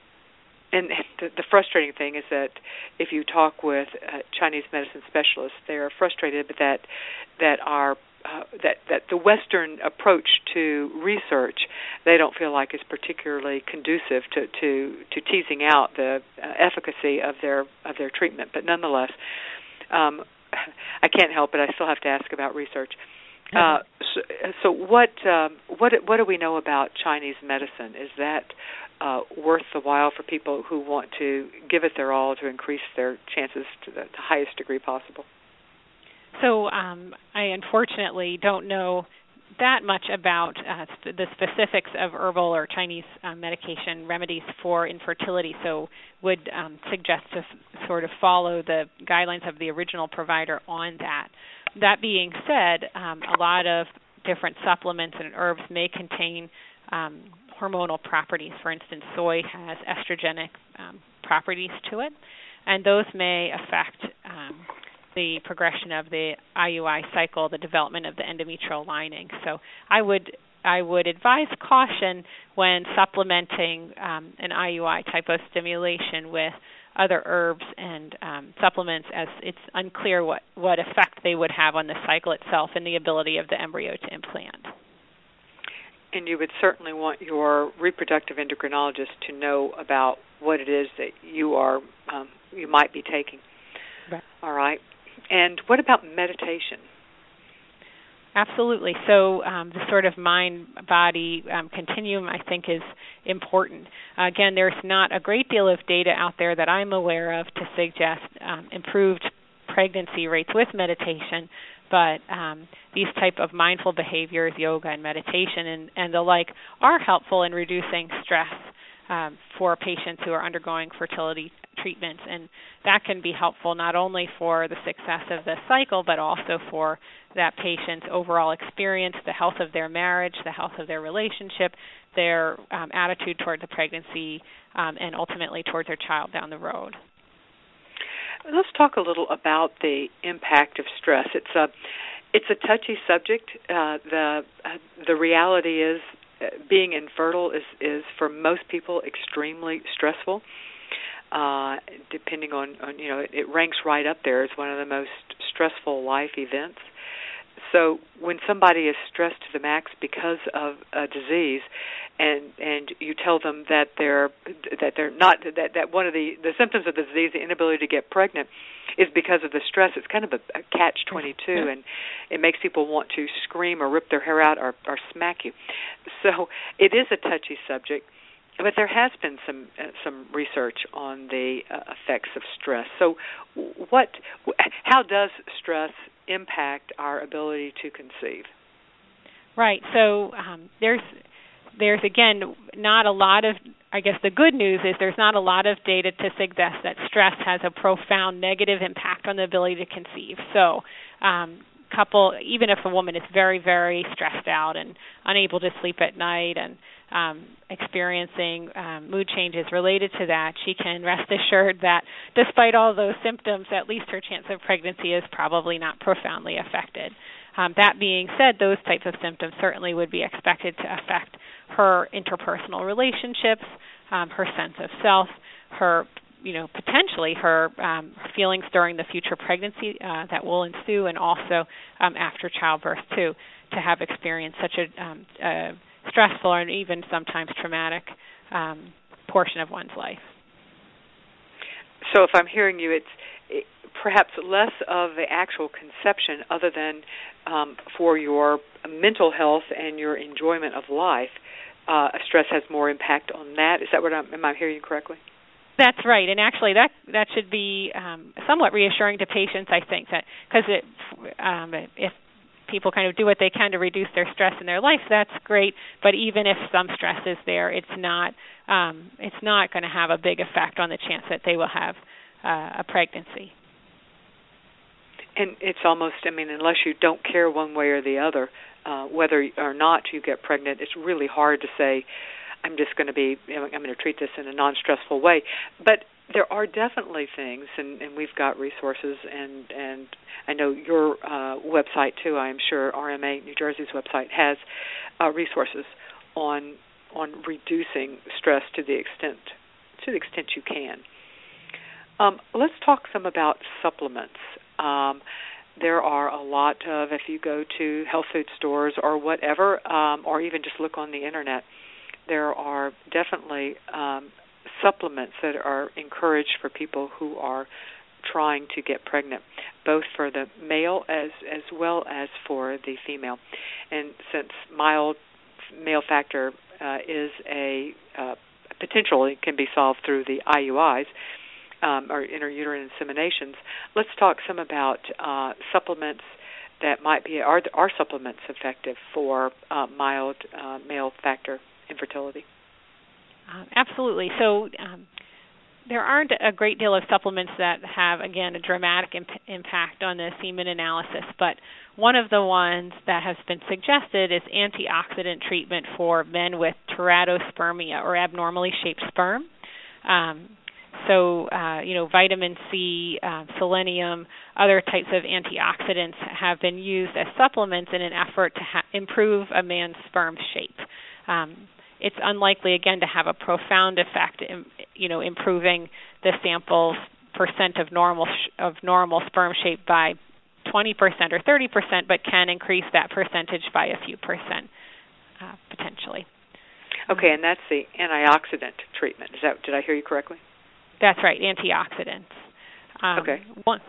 and the, the frustrating thing is that if you talk with uh, Chinese medicine specialists, they are frustrated that that our uh, that that the Western approach to research they don't feel like is particularly conducive to to to teasing out the uh, efficacy of their of their treatment. But nonetheless, um, I can't help it. I still have to ask about research Uh, so, so, what um, what what do we know about Chinese medicine? Is that uh, worth the while for people who want to give it their all to increase their chances to the, highest degree possible? So um, I unfortunately don't know that much about uh, the specifics of herbal or Chinese uh, medication remedies for infertility, so would um, suggest to f- sort of follow the guidelines of the original provider on that. That being said, um, a lot of different supplements and herbs may contain um, hormonal properties. For instance, soy has estrogenic um, properties to it, and those may affect um, the progression of the IUI cycle, the development of the endometrial lining. So I would I would advise caution when supplementing um, an IUI type of stimulation with other herbs and um, supplements, as it's unclear what what effect they would have on the cycle itself and the ability of the embryo to implant. And you would certainly want your reproductive endocrinologist to know about what it is that you are um, you might be taking. Right. All right. And what about meditation? Absolutely. So um, the sort of mind-body um, continuum, I think, is important. Uh, again, there's not a great deal of data out there that I'm aware of to suggest um, improved pregnancy rates with meditation, but um, these type of mindful behaviors, yoga and meditation and, and the like, are helpful in reducing stress um, for patients who are undergoing fertility treatments, and that can be helpful not only for the success of the cycle, but also for that patient's overall experience, the health of their marriage, the health of their relationship, their um, attitude toward the pregnancy, um, and ultimately towards their child down the road. Let's talk a little about the impact of stress. It's a it's a touchy subject. Uh, the uh, the reality is uh, being infertile is is for most people extremely stressful uh, depending on, on you know it, it ranks right up there as one of the most stressful life events. So when somebody is stressed to the max because of a disease, and and you tell them that they're that they're not that that one of the the symptoms of the disease, the inability to get pregnant, is because of the stress. It's kind of a, a catch twenty two, and it makes people want to scream or rip their hair out or, or smack you. So it is a touchy subject but there has been some uh, some research on the uh, effects of stress. So, what, how does stress impact our ability to conceive? Right. So um, there's there's again not a lot of I guess the good news is there's not a lot of data to suggest that stress has a profound negative impact on the ability to conceive. So um, couple even if a woman is very very stressed out and unable to sleep at night and um, experiencing um, mood changes related to that, she can rest assured that despite all those symptoms, at least her chance of pregnancy is probably not profoundly affected. Um, that being said, those types of symptoms certainly would be expected to affect her interpersonal relationships, um, her sense of self, her you know potentially her um, feelings during the future pregnancy uh, that will ensue, and also um, after childbirth too, to have experienced such a, um, a stressful and even sometimes traumatic um, portion of one's life. So, if I'm hearing you, it's it, perhaps less of the actual conception, other than um, for your mental health and your enjoyment of life. Uh, stress has more impact on that. Is that what I'm? Am I hearing you correctly? That's right, and actually, that that should be um, somewhat reassuring to patients. I think that because it, um, if people kind of do what they can to reduce their stress in their life, that's great. But even if some stress is there, it's not um, it's not going to have a big effect on the chance that they will have uh, a pregnancy. And it's almost, I mean, unless you don't care one way or the other, uh, whether or not you get pregnant, it's really hard to say I'm just going to be, I'm going to treat this in a non-stressful way. But there are definitely things, and, and we've got resources, and and I know your uh, website too. I am sure RMA New Jersey's website has uh, resources on on reducing stress to the extent to the extent you can. Um, let's talk some about supplements. Um, there are a lot of if you go to health food stores or whatever, um, or even just look on the internet there are definitely um, supplements that are encouraged for people who are trying to get pregnant. both for the male as as well as for the female. And since mild male factor uh, is a uh, potential, it can be solved through the IUIs. Um, or intrauterine inseminations. Let's talk some about uh, supplements that might be are are supplements effective for uh, mild uh, male factor infertility. Uh, absolutely. So um, there aren't a great deal of supplements that have, again, a dramatic imp- impact on the semen analysis, but one of the ones that has been suggested is antioxidant treatment for men with teratospermia or abnormally shaped sperm. Um, so, uh, you know, vitamin C, uh, selenium, other types of antioxidants have been used as supplements in an effort to ha- improve a man's sperm shape. Um, it's unlikely again to have a profound effect in you know improving the sample's percent of normal sh- of normal sperm shape by 20% or 30%, but can increase that percentage by a few percent uh, potentially. Okay, and that's the antioxidant treatment. Is that did I hear you correctly? That's right, antioxidants. Um, okay. One,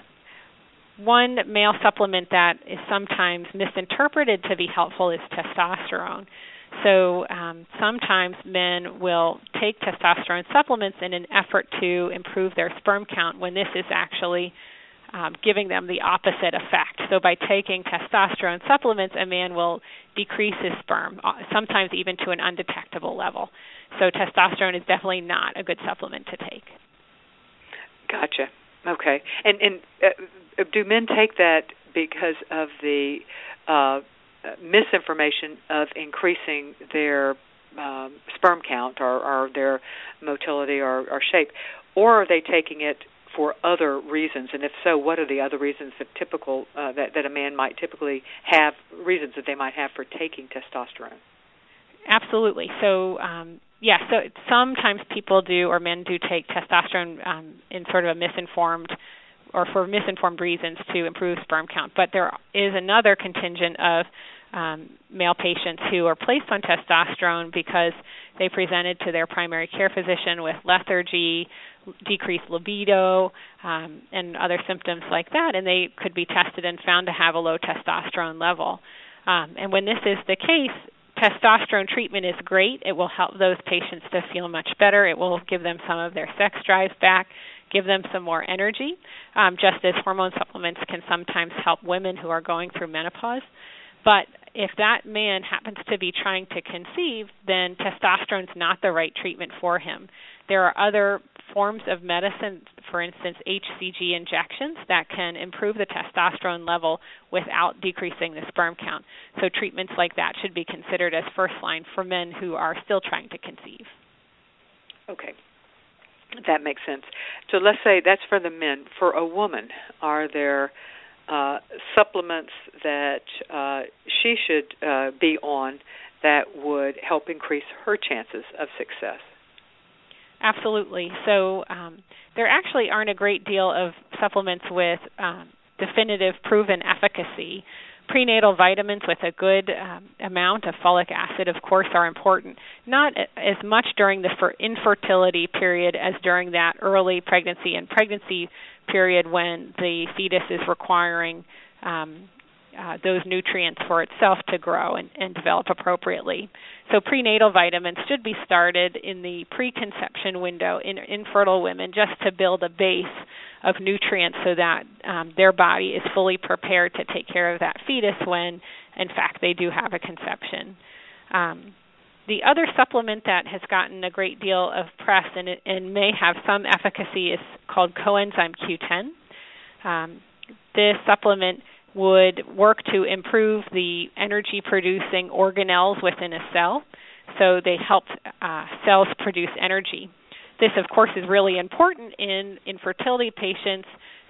one male supplement that is sometimes misinterpreted to be helpful is testosterone. So um, sometimes men will take testosterone supplements in an effort to improve their sperm count when this is actually um, giving them the opposite effect. So by taking testosterone supplements, a man will decrease his sperm, uh, sometimes even to an undetectable level. So testosterone is definitely not a good supplement to take. Gotcha. Okay. And and uh, do men take that because of the uh, uh, misinformation of increasing their um, sperm count or, or their motility or, or shape, or are they taking it for other reasons? And if so, what are the other reasons that typical uh, that that a man might typically have reasons that they might have for taking testosterone? Absolutely. So. Um, yeah, so sometimes people do, or men do take testosterone um, in sort of a misinformed or for misinformed reasons to improve sperm count. But there is another contingent of um, male patients who are placed on testosterone because they presented to their primary care physician with lethargy, decreased libido, um, and other symptoms like that, and they could be tested and found to have a low testosterone level. Um, and when this is the case, testosterone treatment is great. It will help those patients to feel much better. It will give them some of their sex drive back give them some more energy, um, just as hormone supplements can sometimes help women who are going through menopause. But if that man happens to be trying to conceive, then testosterone is not the right treatment for him. There are other forms of medicine, for instance, HCG injections, that can improve the testosterone level without decreasing the sperm count. So, treatments like that should be considered as first line for men who are still trying to conceive. Okay. That makes sense. So let's say that's for the men. For a woman, are there uh, supplements that uh, she should uh, be on that would help increase her chances of success? Absolutely. So um, there actually aren't a great deal of supplements with um, definitive proven efficacy prenatal vitamins with a good um, amount of folic acid, of course, are important. Not as much during the infertility period as during that early pregnancy and pregnancy period when the fetus is requiring um, uh, those nutrients for itself to grow and, and develop appropriately. So prenatal vitamins should be started in the preconception window in infertile women just to build a base of nutrients so that um, their body is fully prepared to take care of that fetus when, in fact, they do have a conception. Um, the other supplement that has gotten a great deal of press and, and may have some efficacy is called coenzyme Q10. Um, this supplement would work to improve the energy producing organelles within a cell. So they help uh, cells produce energy. This, of course, is really important in infertility patients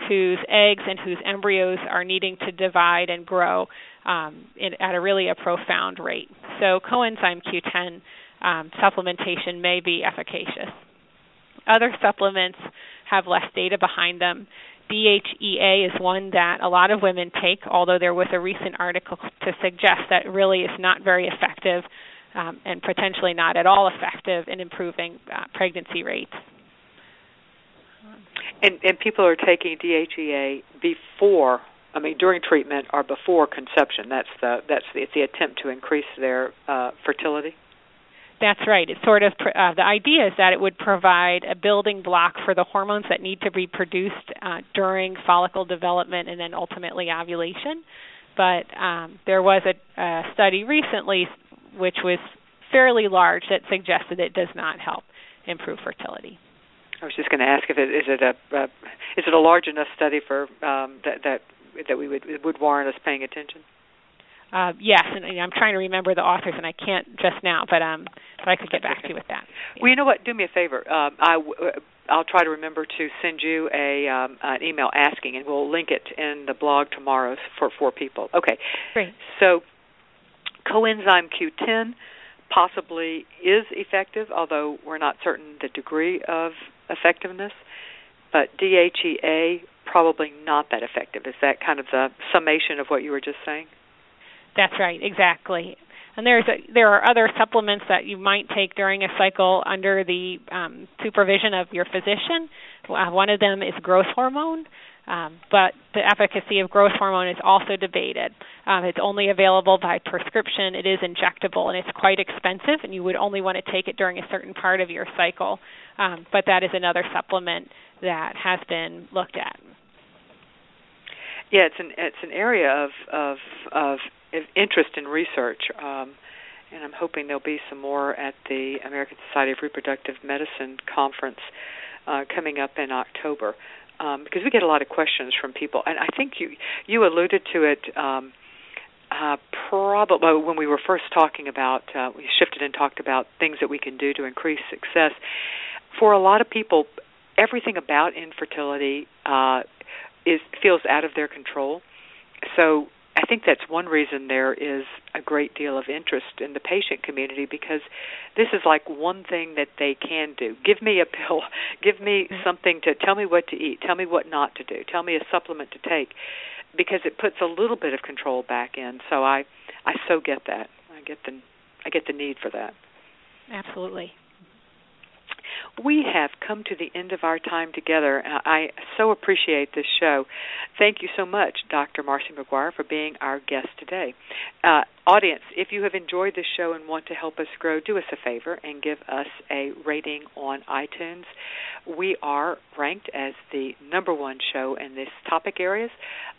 whose eggs and whose embryos are needing to divide and grow um, in, at a really a profound rate. So coenzyme Q10 um, supplementation may be efficacious. Other supplements have less data behind them. DHEA is one that a lot of women take, although there was a recent article to suggest that really is not very effective um, and potentially not at all effective in improving uh, pregnancy rates. And and people are taking DHEA before, I mean, during treatment or before conception. That's the that's the, it's the attempt to increase their uh, fertility. That's right. It's sort of uh, the idea is that it would provide a building block for the hormones that need to be produced uh, during follicle development and then ultimately ovulation. But um, there was a, a study recently, which was fairly large, that suggested it does not help improve fertility. I was just going to ask if it is it a uh, is it a large enough study for um, that that that we would would warrant us paying attention. Uh, yes, and I'm trying to remember the authors, and I can't just now, but um, but I could get back to you with that. Yeah. Well, you know what? Do me a favor. Um, I w- uh, I'll try to remember to send you a um, an email asking, and we'll link it in the blog tomorrow for for people. Okay. Great. So, coenzyme Q10 possibly is effective, although we're not certain the degree of effectiveness. But DHEA probably not that effective. Is that kind of the summation of what you were just saying? That's right, exactly. And there's a, there are other supplements that you might take during a cycle under the um, supervision of your physician. Uh, one of them is growth hormone, um, but the efficacy of growth hormone is also debated. Um, it's only available by prescription. It is injectable, and it's quite expensive. And you would only want to take it during a certain part of your cycle. Um, but that is another supplement that has been looked at. Yeah, it's an it's an area of of of interest in research. Um, and I'm hoping there'll be some more at the American Society of Reproductive Medicine conference uh, coming up in October, um, because we get a lot of questions from people, and I think you you alluded to it. Um, uh, probably when we were first talking about, uh, we shifted and talked about things that we can do to increase success. For a lot of people, everything about infertility uh, is feels out of their control. So I think that's one reason there is a great deal of interest in the patient community because this is like one thing that they can do. Give me a pill, give me mm-hmm. something to tell me what to eat, tell me what not to do, tell me a supplement to take because it puts a little bit of control back in. So I I so get that. I get the I get the need for that. Absolutely we have come to the end of our time together. I so appreciate this show. Thank you so much, Dr. Marcy Maguire, for being our guest today. Uh, audience, if you have enjoyed this show and want to help us grow, do us a favor and give us a rating on iTunes. We are ranked as the number one show in this topic areas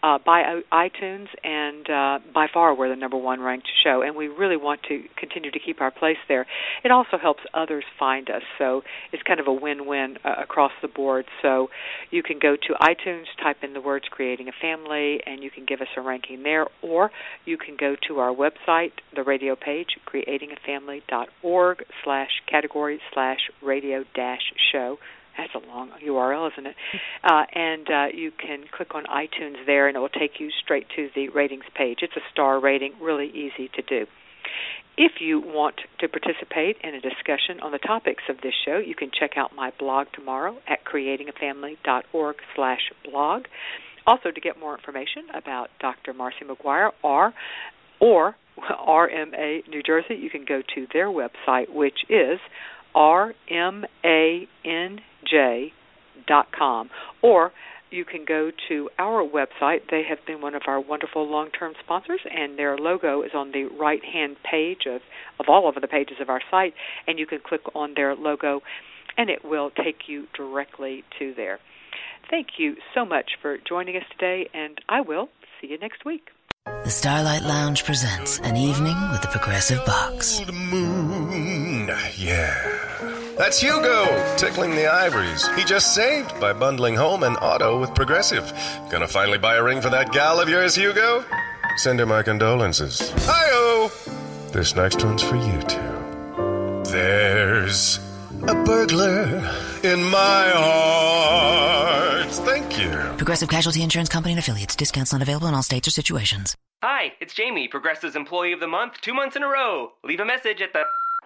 uh, by iTunes, and uh, by far we're the number one ranked show, and we really want to continue to keep our place there. It also helps others find us, so it's kind of a win-win uh, across the board. So you can go to iTunes, type in the words "creating a family," and you can give us a ranking there, or you can go to our website, the radio page, creatingafamily.org slash category slash radio dash show that's a long URL, isn't it? Uh, and uh, you can click on iTunes there, and it will take you straight to the ratings page. It's a star rating, really easy to do. If you want to participate in a discussion on the topics of this show, you can check out my blog tomorrow at creatingafamily.org slash blog. Also, to get more information about Dr. Marcy Maguire or, or RMA New Jersey, you can go to their website, which is rmanj.com. Or you can go to our website. They have been one of our wonderful long term sponsors, and their logo is on the right hand page of, of all of the pages of our site, and you can click on their logo, and it will take you directly to there. Thank you so much for joining us today, and I will see you next week. The Starlight Lounge presents an evening with the Progressive Box. Moon, yeah. That's Hugo, tickling the ivories. He just saved by bundling home and auto with Progressive. Gonna finally buy a ring for that gal of yours, Hugo? Send her my condolences. Hi-oh! This next one's for you too. There's a burglar in my heart. Thank. Progressive Casualty Insurance Company and affiliates. Discounts not available in all states or situations. Hi, it's Jamie, Progressive's Employee of the Month, two months in a row. Leave a message at the